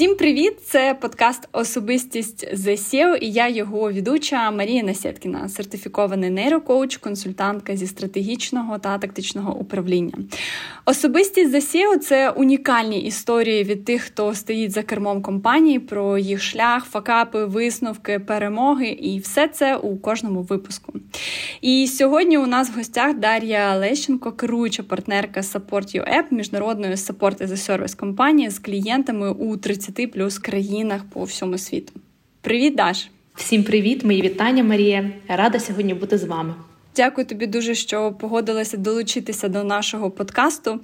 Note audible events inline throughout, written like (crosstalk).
Всім привіт! Це подкаст Особистість The SEO і я його ведуча Марія Насєткіна, сертифікований нейрокоуч, консультантка зі стратегічного та тактичного управління. Особистість The SEO – це унікальні історії від тих, хто стоїть за кермом компанії, про їх шлях, факапи, висновки, перемоги, і все це у кожному випуску. І сьогодні у нас в гостях Дар'я Лещенко, керуюча партнерка Support.ua міжнародної Support as a Service компанії з клієнтами у 30 плюс країнах по всьому світу. Привіт, Даш! Всім привіт, мої вітання, Марія. Рада сьогодні бути з вами. Дякую тобі дуже, що погодилася долучитися до нашого подкасту.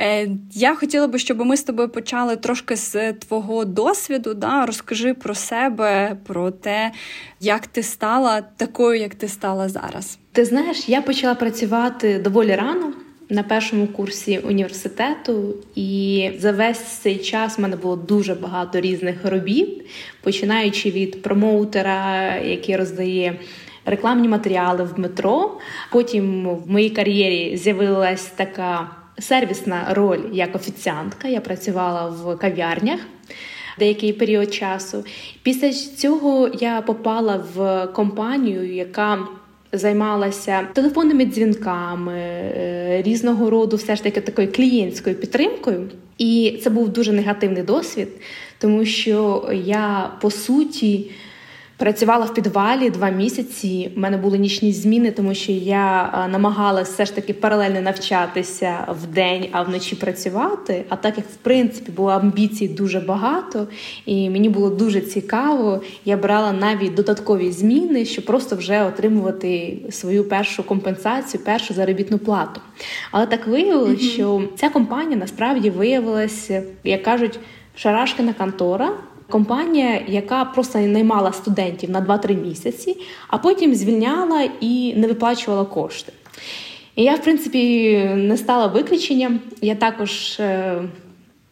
Е, я хотіла би, щоб ми з тобою почали трошки з твого досвіду. Да? Розкажи про себе, про те, як ти стала такою, як ти стала зараз. Ти знаєш, я почала працювати доволі рано на першому курсі університету, і за весь цей час в мене було дуже багато різних робіт, починаючи від промоутера, який роздає. Рекламні матеріали в метро. Потім в моїй кар'єрі з'явилась така сервісна роль як офіціантка. Я працювала в кав'ярнях деякий період часу. Після цього я попала в компанію, яка займалася телефонними дзвінками, е, різного роду, все ж таки такою клієнтською підтримкою. І це був дуже негативний досвід, тому що я по суті. Працювала в підвалі два місяці. У мене були нічні зміни, тому що я намагалася все ж таки паралельно навчатися в день, а вночі працювати. А так як в принципі було амбіцій дуже багато, і мені було дуже цікаво, я брала навіть додаткові зміни, щоб просто вже отримувати свою першу компенсацію, першу заробітну плату. Але так виявилося, mm-hmm. що ця компанія насправді виявилася, як кажуть, шарашкина контора компанія, яка просто наймала студентів на 2-3 місяці, а потім звільняла і не виплачувала кошти. І я, в принципі, не стала виключенням. Я також е,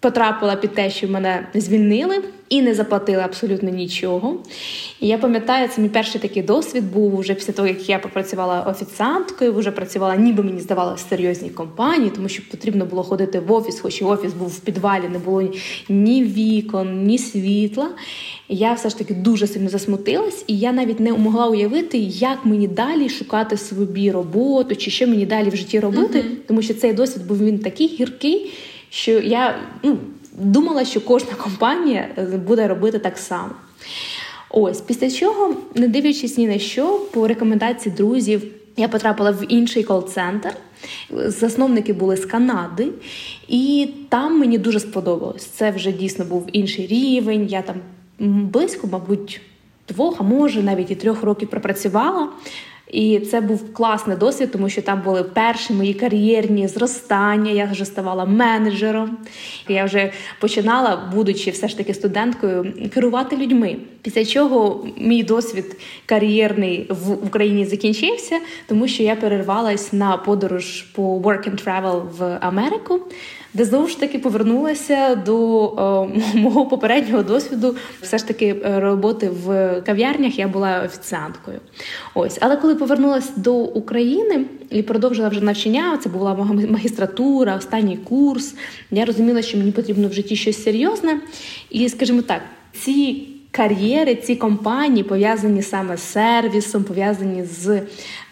потрапила під те, що мене звільнили і не заплатили абсолютно нічого. І я пам'ятаю, це мій перший такий досвід був вже після того, як я попрацювала офіціанткою, вже працювала, ніби мені здавалося, в серйозній компанії, тому що потрібно було ходити в офіс, хоч і офіс був в підвалі, не було ні вікон, ні світла. І я все ж таки дуже сильно засмутилась, і я навіть не могла уявити, як мені далі шукати собі роботу, чи що мені далі в житті робити, uh-huh. тому що цей досвід був він такий гіркий, що я ну, думала, що кожна компанія е, буде робити так само. Ось, після чого, не дивлячись ні на що, по рекомендації друзів, я потрапила в інший кол-центр. Засновники були з Канади, і там мені дуже сподобалось. Це вже дійсно був інший рівень. Я там близько, мабуть, двох, а може навіть і трьох років пропрацювала. І це був класний досвід, тому що там були перші мої кар'єрні зростання. Я вже ставала менеджером. Я вже починала, будучи все ж таки студенткою, керувати людьми. Після чого мій досвід кар'єрний в Україні закінчився, тому що я перервалась на подорож по work and travel в Америку де знову ж таки повернулася до е, мого попереднього досвіду, все ж таки е, роботи в кав'ярнях. Я була офіціанткою. Ось, але коли повернулася до України і продовжила вже навчання, це була магістратура, останній курс. Я розуміла, що мені потрібно в житті щось серйозне, і скажімо так, ці кар'єри, ці компанії пов'язані саме з сервісом, пов'язані з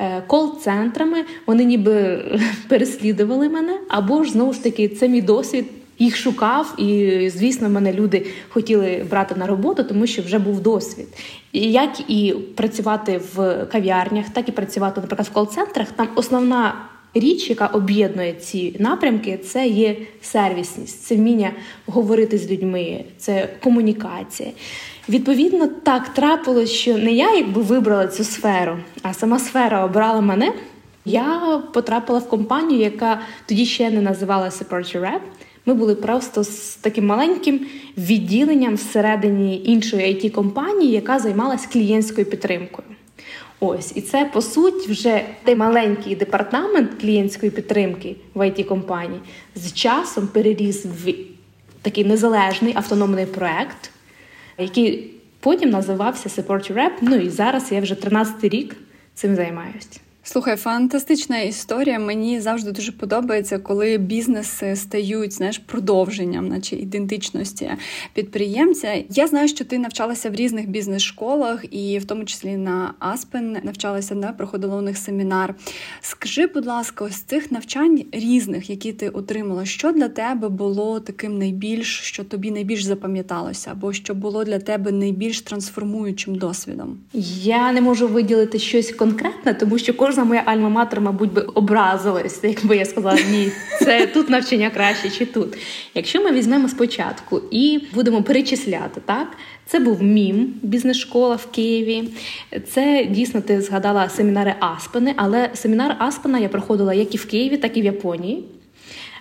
е, кол-центрами. Вони ніби (laughs) переслідували мене, або ж знову ж таки це мій досвід. Їх шукав, і звісно, мене люди хотіли брати на роботу, тому що вже був досвід. Як і працювати в кав'ярнях, так і працювати, наприклад, в кол-центрах. Там основна річ, яка об'єднує ці напрямки, це є сервісність, це вміння говорити з людьми, це комунікація. Відповідно, так трапилось, що не я якби вибрала цю сферу, а сама сфера обрала мене. Я потрапила в компанію, яка тоді ще не називалася Support Rap. Ми були просто з таким маленьким відділенням всередині іншої it компанії, яка займалась клієнтською підтримкою. Ось, і це по суті вже той маленький департамент клієнтської підтримки в it компанії з часом переріс в такий незалежний автономний проект який потім називався Support Rep, Ну і зараз я вже 13 рік цим займаюся. Слухай, фантастична історія. Мені завжди дуже подобається, коли бізнеси стають знаєш, продовженням, наче ідентичності підприємця. Я знаю, що ти навчалася в різних бізнес-школах, і в тому числі на Аспен навчалася, да, проходила у них семінар. Скажи, будь ласка, ось цих навчань різних, які ти отримала, що для тебе було таким найбільш, що тобі найбільш запам'яталося, або що було для тебе найбільш трансформуючим досвідом? Я не можу виділити щось конкретне, тому що кожна моя альма-матер, мабуть, би образилась, якби я сказала, ні, це тут навчання краще чи тут. Якщо ми візьмемо спочатку і будемо перечисляти, так. Це був мім бізнес-школа в Києві. Це дійсно ти згадала семінари Аспени, але семінар Аспена я проходила як і в Києві, так і в Японії.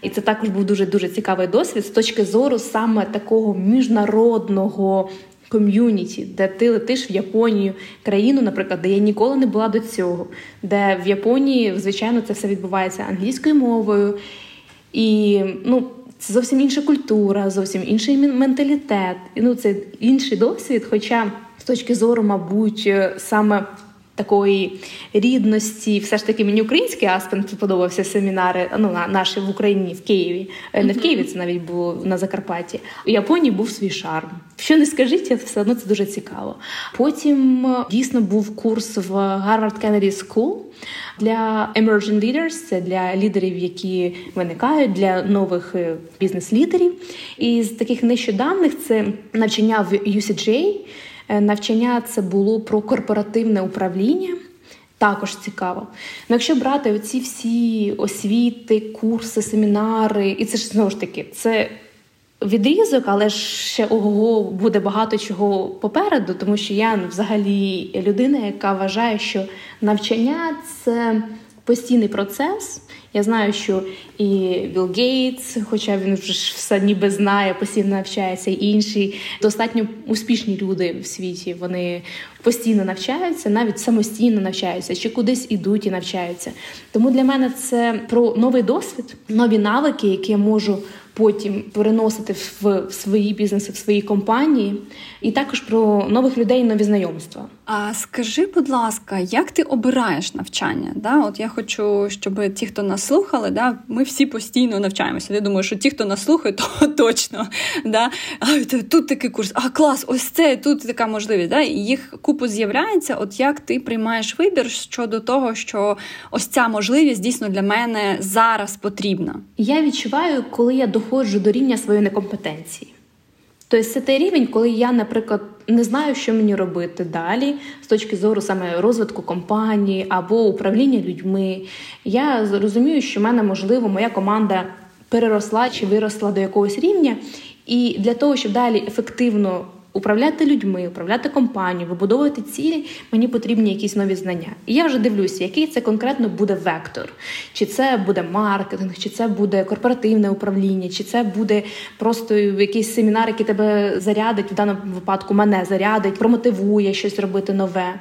І це також був дуже дуже цікавий досвід з точки зору саме такого міжнародного ком'юніті, де ти летиш в Японію, країну, наприклад, де я ніколи не була до цього, де в Японії, звичайно, це все відбувається англійською мовою. І ну, це зовсім інша культура, зовсім інший менталітет. І ну, це інший досвід. Хоча з точки зору, мабуть, саме такої рідності, все ж таки мені український аспект подобався семінари. Ну наші в Україні в Києві. Не в Києві це навіть було на Закарпатті. У Японії був свій шарм. Що не скажіть, все одно це дуже цікаво. Потім е, дійсно був курс в Harvard Kennedy School для emerging leaders, це для лідерів, які виникають для нових е, бізнес-лідерів. І з таких нещодавних це навчання в UCJ, Е, навчання це було про корпоративне управління. Також цікаво. Ну, Якщо брати оці всі освіти, курси, семінари, і це ж знову ж таки це відрізок, але ще ого буде багато чого попереду, тому що я взагалі людина, яка вважає, що навчання це постійний процес. Я знаю, що і Білл Гейтс, хоча він вже все ніби знає, постійно навчається, і інші достатньо успішні люди в світі. Вони постійно навчаються, навіть самостійно навчаються, чи кудись ідуть і навчаються. Тому для мене це про новий досвід, нові навики, які я можу потім переносити в свої бізнеси, в свої компанії, і також про нових людей, нові знайомства. А скажи, будь ласка, як ти обираєш навчання? Да? От я хочу, щоб ті, хто нас слухали, да, ми всі постійно навчаємося. Я думаю, що ті, хто нас слухає, то (laughs) точно. Да? А, Тут такий курс, а клас, ось це тут така можливість. Да? Їх купу з'являється. От як ти приймаєш вибір щодо того, що ось ця можливість дійсно для мене зараз потрібна? Я відчуваю, коли я доходжу до рівня своєї некомпетенції. Тобто це той рівень, коли я, наприклад, не знаю, що мені робити далі з точки зору саме розвитку компанії або управління людьми. Я розумію, що в мене можливо моя команда переросла чи виросла до якогось рівня, і для того, щоб далі ефективно управляти людьми, управляти компанією, вибудовувати цілі, мені потрібні якісь нові знання. І я вже дивлюся, який це конкретно буде вектор, чи це буде маркетинг, чи це буде корпоративне управління, чи це буде просто якийсь семінар, який тебе зарядить в даному випадку, мене зарядить, промотивує щось робити нове.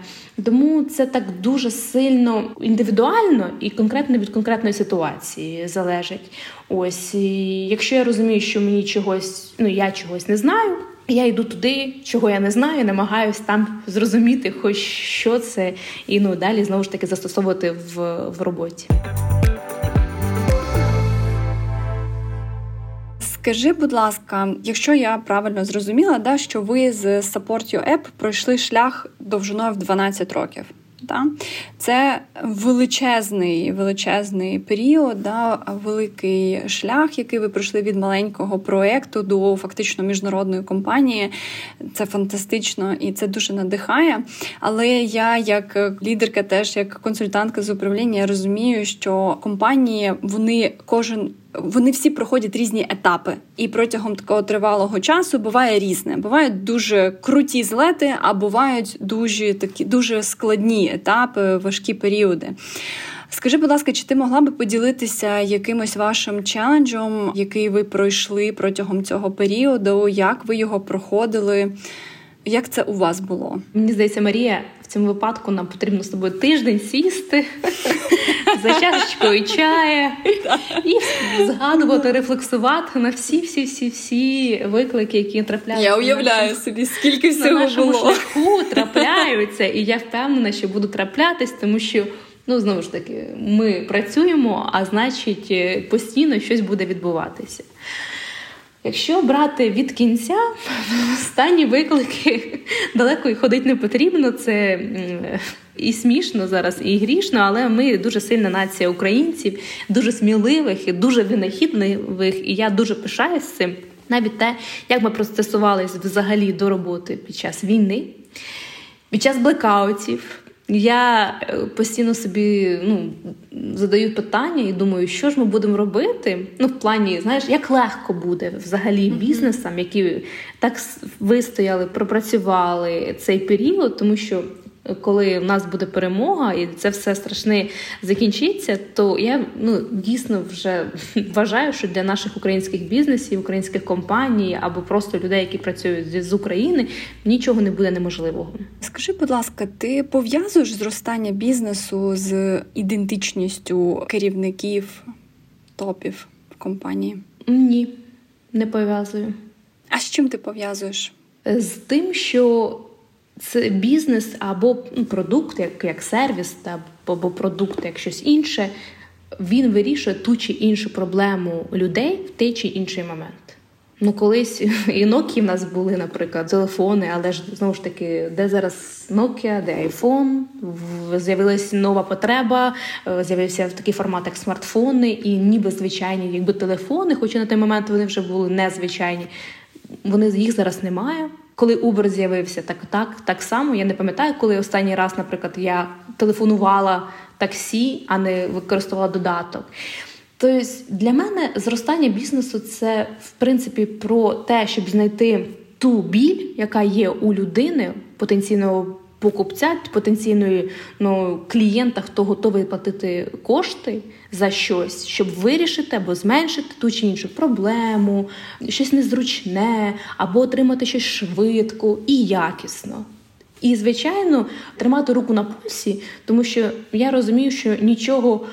Тому це так дуже сильно індивідуально і конкретно від конкретної ситуації залежить. Ось і якщо я розумію, що мені чогось, ну я чогось не знаю. Я йду туди, чого я не знаю, намагаюсь там зрозуміти, хоч що це, і ну далі знову ж таки застосовувати в, в роботі. Скажи, будь ласка, якщо я правильно зрозуміла, да, що ви з Support Your App пройшли шлях довжиною в 12 років. Да? Це величезний величезний період, да? великий шлях, який ви пройшли від маленького проекту до фактично міжнародної компанії. Це фантастично і це дуже надихає. Але я, як лідерка, теж як консультантка з управління, я розумію, що компанії вони кожен вони всі проходять різні етапи, і протягом такого тривалого часу буває різне. Бувають дуже круті злети, а бувають дуже такі дуже складні етапи, важкі періоди. Скажи, будь ласка, чи ти могла би поділитися якимось вашим челенджем, який ви пройшли протягом цього періоду? Як ви його проходили? Як це у вас було? Мені здається, Марія, цьому випадку нам потрібно з тобою тиждень сісти (laughs) за чашечкою чаю і згадувати, рефлексувати на всі, всі, всі, всі виклики, які трапляються. Я уявляю собі, скільки всього було. шляху трапляються, і я впевнена, що буду траплятись, тому що Ну, знову ж таки, ми працюємо, а значить, е, постійно щось буде відбуватися. Якщо брати від кінця, останні виклики далеко і ходити не потрібно. Це і смішно зараз, і грішно, але ми дуже сильна нація українців, дуже сміливих і дуже винахідливих. І я дуже пишаюсь цим. Навіть те, як ми процесувалися взагалі до роботи під час війни, під час блекаутів. Я е, постійно собі ну, задаю питання і думаю, що ж ми будемо робити. Ну, в плані, знаєш, як легко буде взагалі бізнесам, які так вистояли, пропрацювали цей період, тому що коли в нас буде перемога і це все страшне закінчиться, то я ну дійсно вже (laughs) вважаю, що для наших українських бізнесів, українських компаній або просто людей, які працюють з України, нічого не буде неможливого. Скажи, будь ласка, ти пов'язуєш зростання бізнесу з ідентичністю керівників топів в компанії? Ні, не пов'язую. А з чим ти пов'язуєш? З тим, що це бізнес або ну, продукт, як як сервіс, або продукт, як щось інше, він вирішує ту чи іншу проблему людей в той чи інший момент. Ну, колись (laughs) і Nokia в нас були, наприклад, телефони, але ж знову ж таки, де зараз Nokia, де iPhone, з'явилася нова потреба, е, з'явився такий формат, як смартфони, і ніби звичайні, якби телефони, хоча на той момент вони вже були незвичайні. Вони їх зараз немає. Коли Uber з'явився, так так так само. Я не пам'ятаю, коли останній раз, наприклад, я телефонувала таксі, а не використовувала додаток. Тобто для мене зростання бізнесу це в принципі про те, щоб знайти ту біль, яка є у людини потенційного покупця, потенційної ну, клієнта, хто готовий платити кошти за щось, щоб вирішити або зменшити ту чи іншу проблему, щось незручне, або отримати щось швидко і якісно. І, звичайно, тримати руку на пульсі, тому що я розумію, що нічого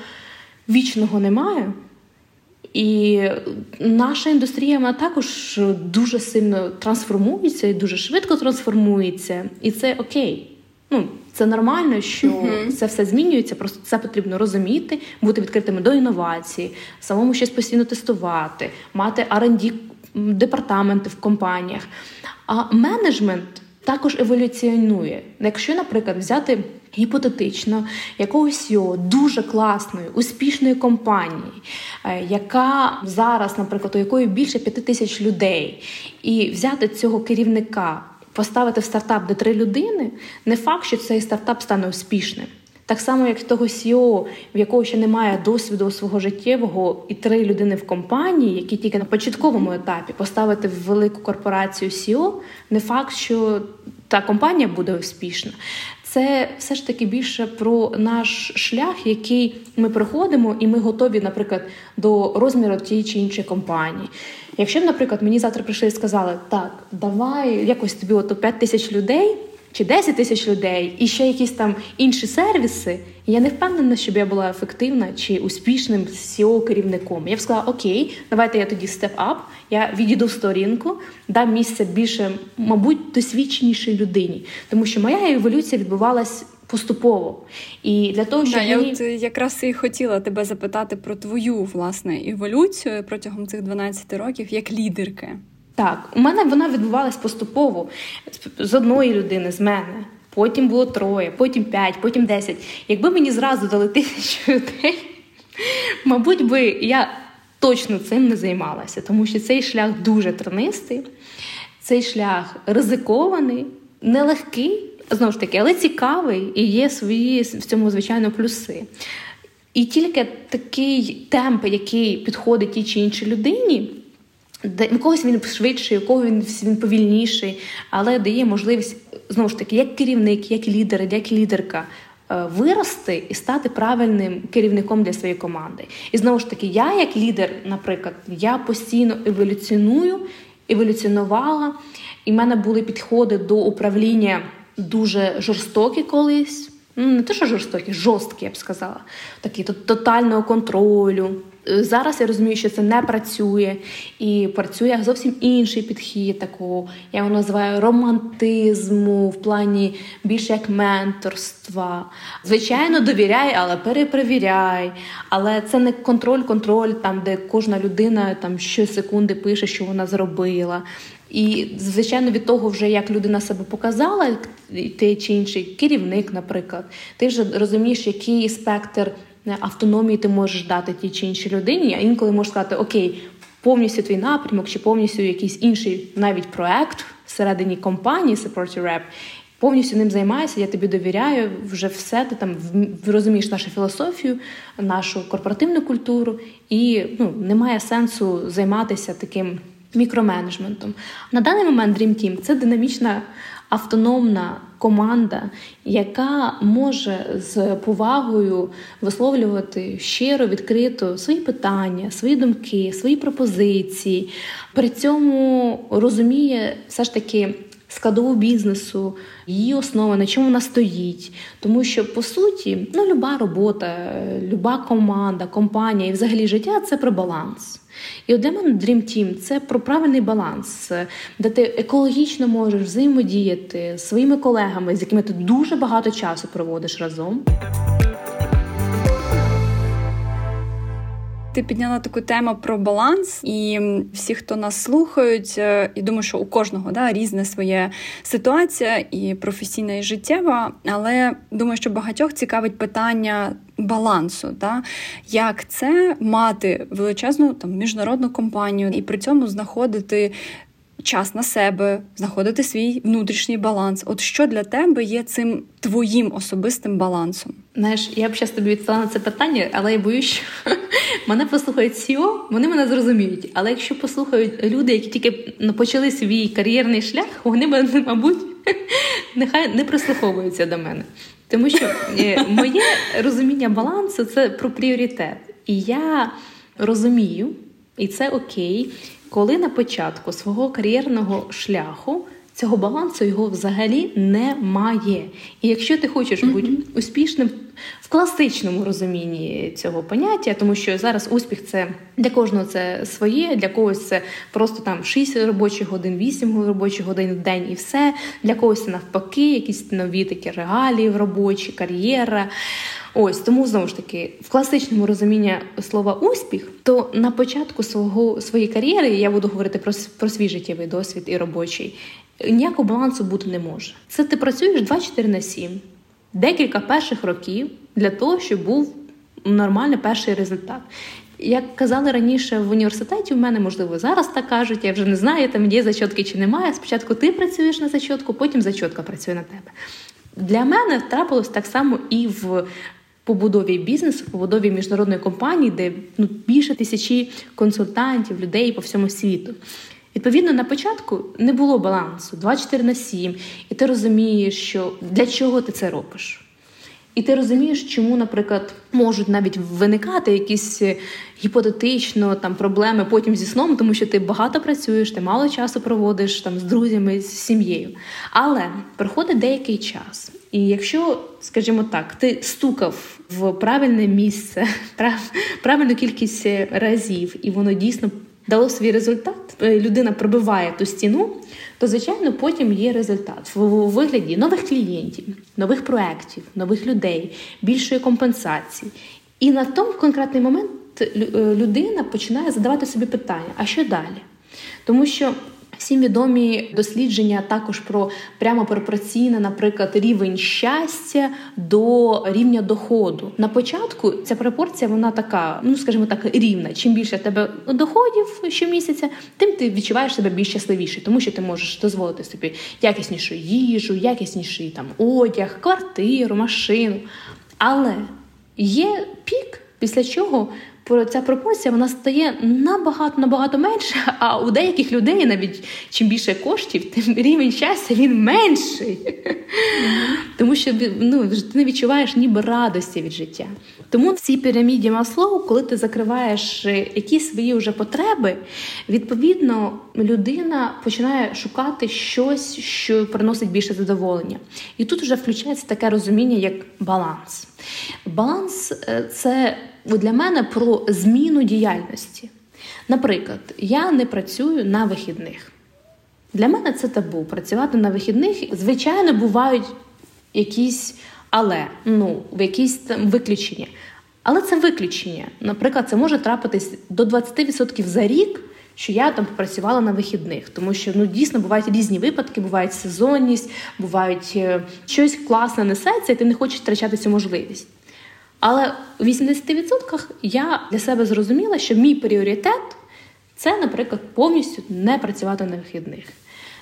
вічного немає. І наша індустрія вона також дуже сильно трансформується і дуже швидко трансформується, і це окей. Ну, це нормально, що uh-huh. це все змінюється. Просто це потрібно розуміти, бути відкритими до інновацій, самому щось постійно тестувати, мати R&D департаменти в компаніях. А менеджмент також еволюціонує. Якщо, наприклад, взяти гіпотетично якогось його дуже класної, успішної компанії, е, яка зараз, наприклад, у якої більше п'яти тисяч людей, і взяти цього керівника поставити в стартап, де три людини, не факт, що цей стартап стане успішним. Так само, як того CEO, в якого ще немає досвіду свого життєвого, і три людини в компанії, які тільки на початковому етапі поставити в велику корпорацію CEO, не факт, що та компанія буде успішна. Це все ж таки більше про наш шлях, який ми проходимо, і ми готові, наприклад, до розміру тієї чи іншої компанії. Якщо наприклад, мені завтра прийшли і сказали, так, давай якось тобі ото 5 тисяч людей чи 10 тисяч людей, і ще якісь там інші сервіси, я не впевнена, щоб я була ефективна чи успішним CEO керівником Я б сказала, окей, давайте я тоді step up, я відійду в сторонку, дам місце більше, мабуть, досвідченішій людині, тому що моя еволюція відбувалась поступово. І для того, щоб да, мені... я от якраз і хотіла тебе запитати про твою власне еволюцію протягом цих 12 років як лідерки. Так, у мене вона відбувалась поступово з одної людини, з мене. Потім було троє, потім п'ять, потім десять. Якби мені зразу дали тисячу (laughs) людей, мабуть, би я точно цим не займалася, тому що цей шлях дуже тернистий, цей шлях ризикований, нелегкий знову ж таки, але цікавий і є свої в цьому, звичайно, плюси. І тільки такий темп, який підходить тій чи іншій людині, де у когось він швидший, у кого він він повільніший, але дає можливість знову ж таки, як керівник, як лідер, як лідерка. Е, вирости і стати правильним керівником для своєї команди. І знову ж таки, я, як лідер, наприклад, я постійно еволюціоную, еволюціонувала, і в мене були підходи до управління дуже жорстокі колись. Ну, не те, що жорстокі, жорсткі, я б сказала. Такі тотального контролю, Е, зараз я розумію, що це не працює, і працює зовсім інший підхід, такого я його називаю романтизму в плані більше як менторства. Звичайно, довіряй, але перепровіряй. Але це не контроль-контроль, там де кожна людина там щосекунди пише, що вона зробила. І, звичайно, від того, вже як людина себе показала, той чи інший керівник, наприклад, ти вже розумієш, який спектр автономії ти можеш дати тій чи іншій людині, а інколи можеш сказати, окей, повністю твій напрямок, чи повністю якийсь інший навіть проект всередині компанії Support Rap, повністю ним займаюся, я тобі довіряю, вже все, ти там розумієш нашу філософію, нашу корпоративну культуру, і ну, немає сенсу займатися таким мікроменеджментом. На даний момент Dream Team – це динамічна автономна команда, яка може з повагою висловлювати щиро, відкрито свої питання, свої думки, свої пропозиції. При цьому розуміє все ж таки. Складову бізнесу, її основи, на чому вона стоїть. Тому що, по суті, ну, люба робота, люба команда, компанія і взагалі життя це про баланс. І от для мене Dream Team – це про правильний баланс, де ти екологічно можеш взаємодіяти з своїми колегами, з якими ти дуже багато часу проводиш разом. Ти підняла таку тему про баланс, і всі, хто нас слухають, е, і думаю, що у кожного да, різна своя ситуація, і професійна, і життєва. Але думаю, що багатьох цікавить питання балансу, да? як це мати величезну там міжнародну компанію і при цьому знаходити. Час на себе, знаходити свій внутрішній баланс. От що для тебе є цим твоїм особистим балансом? Знаєш, я б зараз тобі відповіла на це питання, але я боюсь, що (laughs) мене послухають CEO, вони мене зрозуміють. Але якщо послухають люди, які тільки почали свій кар'єрний шлях, вони (laughs) мабуть, (laughs) нехай не прислуховуються до мене. Тому що е, моє розуміння балансу це про пріоритет. І я розумію, і це окей, коли на початку свого кар'єрного шляху цього балансу його взагалі немає. І якщо ти хочеш бути успішним в класичному розумінні цього поняття, тому що зараз успіх це для кожного це своє, для когось це просто там 6 робочих годин, 8 робочих годин в день і все. Для когось це навпаки, якісь нові такі реалії в робочі, кар'єра. Ось тому знову ж таки в класичному розумінні слова успіх, то на початку свого своєї кар'єри я буду говорити про про свій життєвий досвід і робочий ніякого балансу бути не може. Це ти працюєш 24 на 7, декілька перших років для того, щоб був нормальний перший результат. Як казали раніше в університеті, в мене, можливо, зараз так кажуть, я вже не знаю, там є зачотки чи немає. Спочатку ти працюєш на зачотку, потім зачотка працює на тебе. Для мене трапилось так само і в побудові бізнесу, в побудові міжнародної компанії, де ну, більше тисячі консультантів, людей по всьому світу. Відповідно, на початку не було балансу 24 на 7, і ти розумієш, що для чого ти це робиш. І ти розумієш, чому, наприклад, можуть навіть виникати якісь е, гіпотетично там проблеми потім зі сном, тому що ти багато працюєш, ти мало часу проводиш там з друзями, з сім'єю. Але проходить деякий час. І якщо, скажімо так, ти стукав в правильне місце, (laughs) правильну кількість разів, і воно дійсно дало свій результат, е, людина пробиває ту стіну, то звичайно потім є результат в вигляді нових клієнтів, нових проєктів, нових людей, більшої компенсації. І на тому конкретний момент е, людина починає задавати собі питання: а що далі? Тому що Всім відомі дослідження також про прямо пропорційне, наприклад, рівень щастя до рівня доходу. На початку ця пропорція вона така, ну скажімо так, рівна. Чим більше в тебе доходів щомісяця, тим ти відчуваєш себе більш щасливіше, тому що ти можеш дозволити собі якіснішу їжу, якісніший там одяг, квартиру, машину. Але є пік, після чого ця пропорція вона стає набагато набагато менше. А у деяких людей навіть чим більше коштів, тим рівень щастя він менший. Тому що ну, ти не відчуваєш ніби радості від життя. Тому в цій піраміді Маслоу, коли ти закриваєш е, якісь свої вже потреби, відповідно людина починає шукати щось, що приносить більше задоволення. І тут вже включається таке розуміння, як баланс. Баланс е, це для мене про зміну діяльності. Наприклад, я не працюю на вихідних. Для мене це табу працювати на вихідних. Звичайно, бувають якісь але, ну, якісь там виключення. Але це виключення. Наприклад, це може трапитись до 20% за рік, що я там попрацювала на вихідних, тому що ну дійсно бувають різні випадки, бувають сезонність, бувають е, щось класне несеться, і ти не хочеш втрачати цю можливість. Але в 80% я для себе зрозуміла, що мій пріоритет це, наприклад, повністю не працювати на вихідних.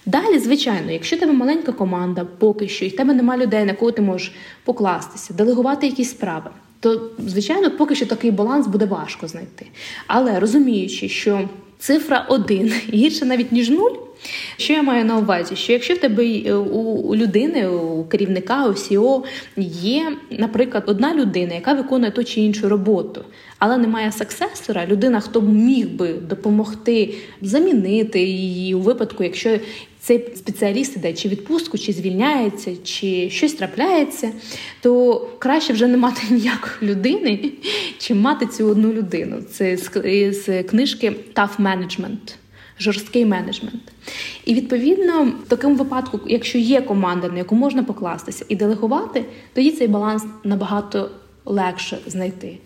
Далі, звичайно, якщо тебе маленька команда, поки що, і в тебе немає людей, на кого ти можеш покластися, делегувати якісь справи, то звичайно, поки що такий баланс буде важко знайти. Але розуміючи, що цифра один гірше навіть ніж нуль. Що я маю на увазі? Що якщо в тебе е, у людини, у керівника, у СІО є, наприклад, одна людина, яка виконує ту чи іншу роботу, але немає саксесора, людина, хто міг би допомогти замінити її у випадку, якщо цей спеціаліст іде чи відпустку, чи звільняється, чи щось трапляється, то краще вже не мати (laughs) ніякої людини, чим мати цю одну людину. Це з книжки Tough Management. Жорсткий менеджмент. І відповідно, в такому випадку, якщо є команда, на яку можна покластися і делегувати, тоді цей баланс набагато легше знайти.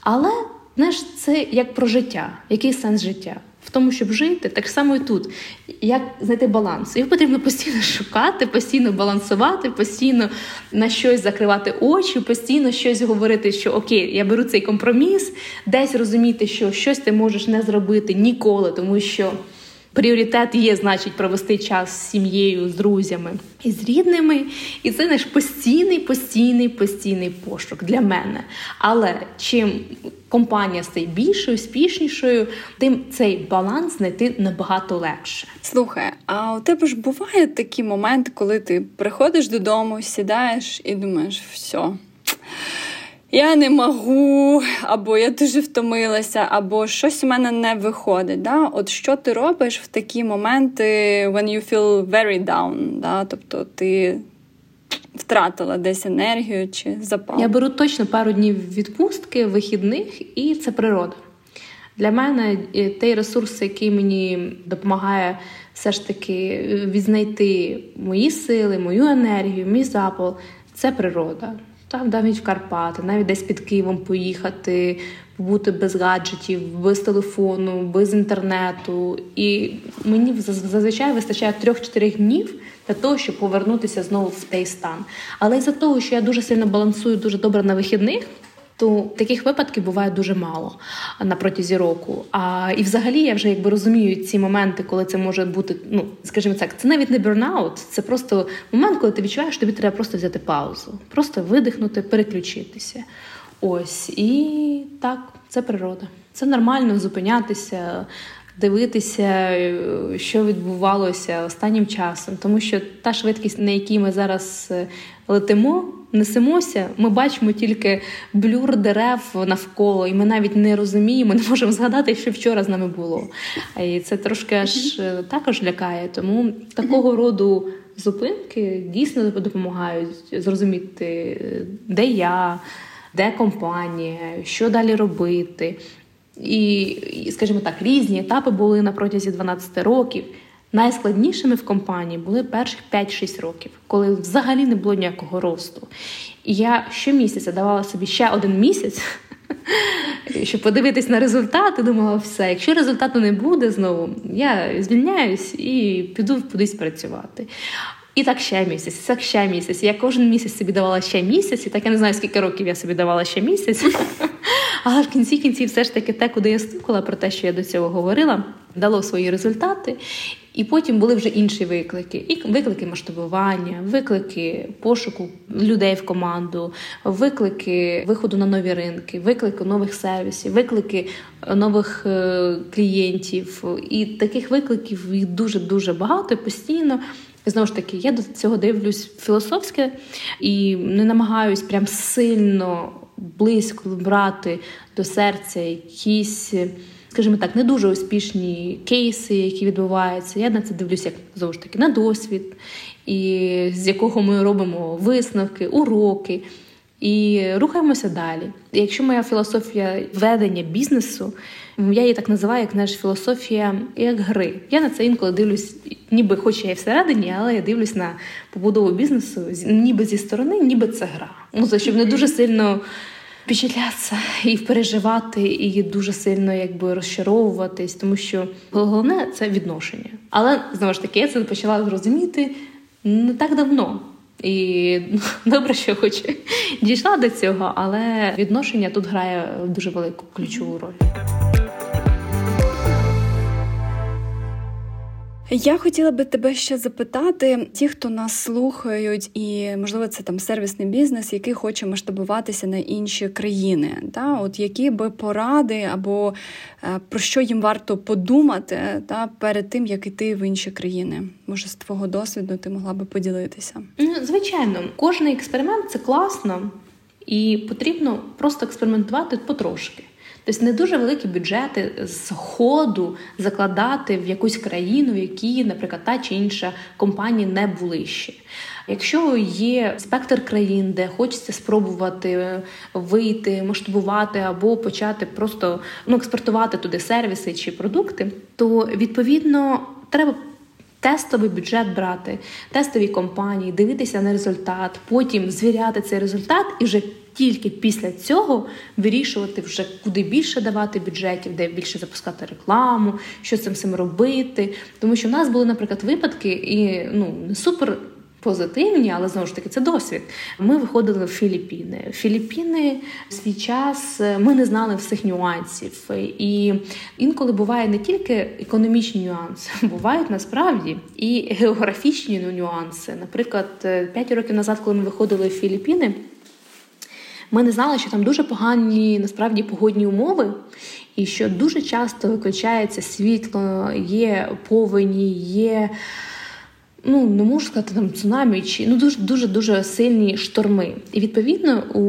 Але знаєш, це як про життя, який сенс життя? В тому, щоб жити, так само і тут. Як знайти баланс? Його потрібно постійно шукати, постійно балансувати, постійно на щось закривати очі, постійно щось говорити, що окей, я беру цей компроміс, десь розуміти, що щось ти можеш не зробити ніколи, тому що. Пріоритет є, значить, провести час з сім'єю, з друзями і з рідними. І це наш постійний, постійний, постійний пошук для мене. Але чим компанія стає більшою, успішнішою, тим цей баланс знайти набагато легше. Слухай, а у тебе ж бувають такі моменти, коли ти приходиш додому, сідаєш і думаєш, все я не можу, або я дуже втомилася, або щось у мене не виходить. Да? От що ти робиш в такі моменти, when you feel very down? Да? Тобто ти втратила десь енергію чи запал? Я беру точно пару днів відпустки, вихідних, і це природа. Для мене е, той ресурс, який мені допомагає все ж таки відзнайти мої сили, мою енергію, мій запал це природа. Так, в в Карпати, навіть десь під Києвом поїхати, побути без гаджетів, без телефону, без інтернету. І мені зазвичай вистачає трьох-чотирьох днів для того, щоб повернутися знову в той стан. Але із-за того, що я дуже сильно балансую дуже добре на вихідних то таких випадків буває дуже мало на протязі року. А і взагалі я вже якби розумію ці моменти, коли це може бути, ну скажімо так, це навіть не бернаут, це просто момент, коли ти відчуваєш, що тобі треба просто взяти паузу, просто видихнути, переключитися. Ось і так, це природа. Це нормально зупинятися. Дивитися, що відбувалося останнім часом, тому що та швидкість, на якій ми зараз е, летимо, несемося, ми бачимо тільки блюр дерев навколо, і ми навіть не розуміємо, не можемо згадати, що вчора з нами було. І це трошки аж е, також лякає. Тому такого роду зупинки дійсно допомагають зрозуміти, де я, де компанія, що далі робити. І, скажімо так, різні етапи були на протязі 12 років. Найскладнішими в компанії були перших 5-6 років, коли взагалі не було ніякого росту. І я щомісяця давала собі ще один місяць, (laughs) щоб подивитись на результат, і думала, все, якщо результату не буде знову, я звільняюсь і піду кудись працювати. І так ще місяць, так ще місяць. Я кожен місяць собі давала ще місяць, і так я не знаю, скільки років я собі давала ще місяць. (laughs) Але в кінці кінці все ж таки те, куди я стукала про те, що я до цього говорила, дало свої результати. І потім були вже інші виклики: і виклики масштабування, виклики пошуку людей в команду, виклики виходу на нові ринки, виклики нових сервісів, виклики нових е, клієнтів. І таких викликів їх дуже дуже багато постійно. Знову ж таки, я до цього дивлюсь філософське і не намагаюсь прям сильно близько брати до серця якісь скажімо так, не дуже успішні кейси, які відбуваються. Я на це дивлюся, як знову ж таки на досвід, і з якого ми робимо висновки, уроки. і рухаємося далі. Якщо моя філософія ведення бізнесу, я її так називаю, як знаєш, філософія як гри. Я на це інколи дивлюсь, ніби хоч я і всередині, але я дивлюсь на побудову бізнесу, ніби зі сторони, ніби це гра. Ну щоб не дуже сильно впечатлятися і переживати, і дуже сильно якби розчаровуватись, тому що головне це відношення. Але знову ж таки, я це почала зрозуміти не так давно. І (laughs) добре, що хоч дійшла до цього, але відношення тут грає дуже велику ключову роль. Я хотіла би тебе ще запитати: ті, хто нас слухають, і можливо це там сервісний бізнес, який хоче масштабуватися на інші країни. Та? От які би поради або е, про що їм варто подумати та перед тим, як іти в інші країни? Може, з твого досвіду ти могла би поділитися? Ну, звичайно, кожний експеримент це класно, і потрібно просто експериментувати потрошки. Тобто не дуже великі бюджети з ходу закладати в якусь країну, в якій, наприклад, та чи інша компанія не були ще. Якщо є спектр країн, де хочеться спробувати вийти, масштабувати або почати просто ну, експортувати туди сервіси чи продукти, то відповідно треба. Тестовий бюджет брати, тестові компанії, дивитися на результат, потім звіряти цей результат і вже тільки після цього вирішувати вже куди більше давати бюджетів, де більше запускати рекламу, що з цим всім робити. Тому що в нас були, наприклад, випадки і ну не супер. Позитивні, але знову ж таки це досвід. Ми виходили в Філіппіни. Філіппіни в свій час ми не знали всіх нюансів. І інколи буває не тільки економічні нюанси, (laughs) бувають насправді і географічні нюанси. Наприклад, 5 років назад, коли ми виходили в Філіппіни, ми не знали, що там дуже погані насправді погодні умови, і що дуже часто виключається світло, є повені, є. Ну, не можу сказати там цунамі чи ну дуже дуже дуже сильні шторми. І відповідно у,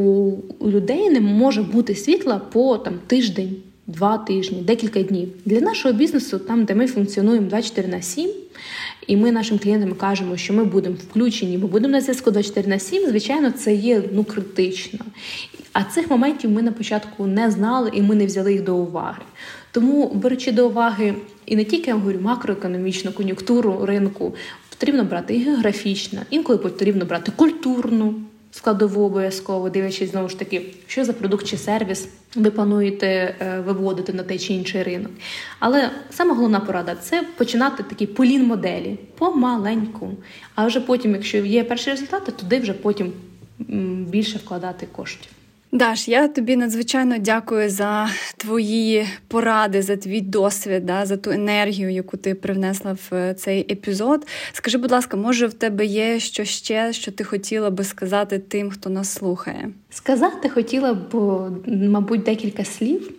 у людей не може бути світла по там тиждень, два тижні, декілька днів. Для нашого бізнесу, там де ми функціонуємо 24 на 7, і ми нашим клієнтам кажемо, що ми будемо включені, бо будемо на зв'язку 24 на 7, звичайно, це є ну критично. А цих моментів ми на початку не знали і ми не взяли їх до уваги. Тому, беручи до уваги і не тільки я говорю макроекономічну кон'юнктуру ринку, потрібно брати і географічно, інколи потрібно брати культурну складову обов'язково, дивлячись знову ж таки, що за продукт чи сервіс ви плануєте е, виводити на той чи інший ринок. Але саме головна порада це починати такі полін моделі помаленьку. А вже потім, якщо є перші результати, туди вже потім більше вкладати коштів. Даш, я тобі надзвичайно дякую за твої поради, за твій досвід, да, за ту енергію, яку ти привнесла в е, цей епізод. Скажи, будь ласка, може в тебе є що ще, що ти хотіла би сказати тим, хто нас слухає? Сказати хотіла б, мабуть, декілька слів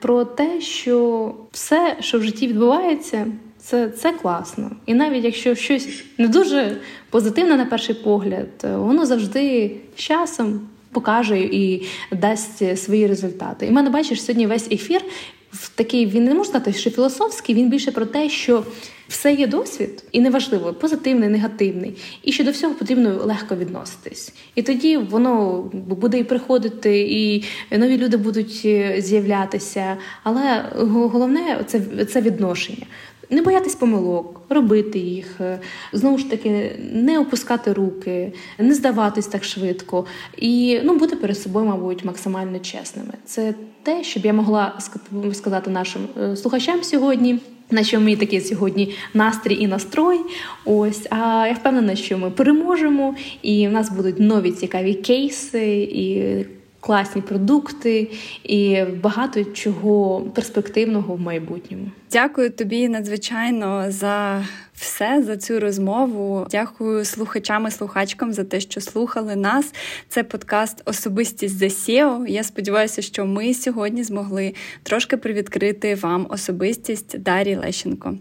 про те, що все, що в житті відбувається, це це класно. І навіть якщо щось не дуже позитивне на перший погляд, воно завжди з часом покаже і дасть свої результати. І мене бачиш сьогодні весь ефір в такий він не можна сказати, що філософський, він більше про те, що все є досвід, і неважливо, позитивний, негативний, і що до всього потрібно легко відноситись. І тоді воно буде і приходити, і нові люди будуть е, з'являтися. Але головне це, це відношення. Не боятись помилок, робити їх, е, знову ж таки, не опускати руки, не здаватись так швидко і ну, бути перед собою, мабуть, максимально чесними. Це те, що б я могла сказати нашим е, слухачам сьогодні. На що мій такий сьогодні настрій і настрой. Ось, а я впевнена, що ми переможемо, і в нас будуть нові цікаві кейси і класні продукти і багато чого перспективного в майбутньому. Дякую тобі надзвичайно за все за цю розмову. Дякую слухачам і слухачкам за те, що слухали нас. Це подкаст Особистість за SEO. Я сподіваюся, що ми сьогодні змогли трошки привідкрити вам особистість Дарі Лещенко.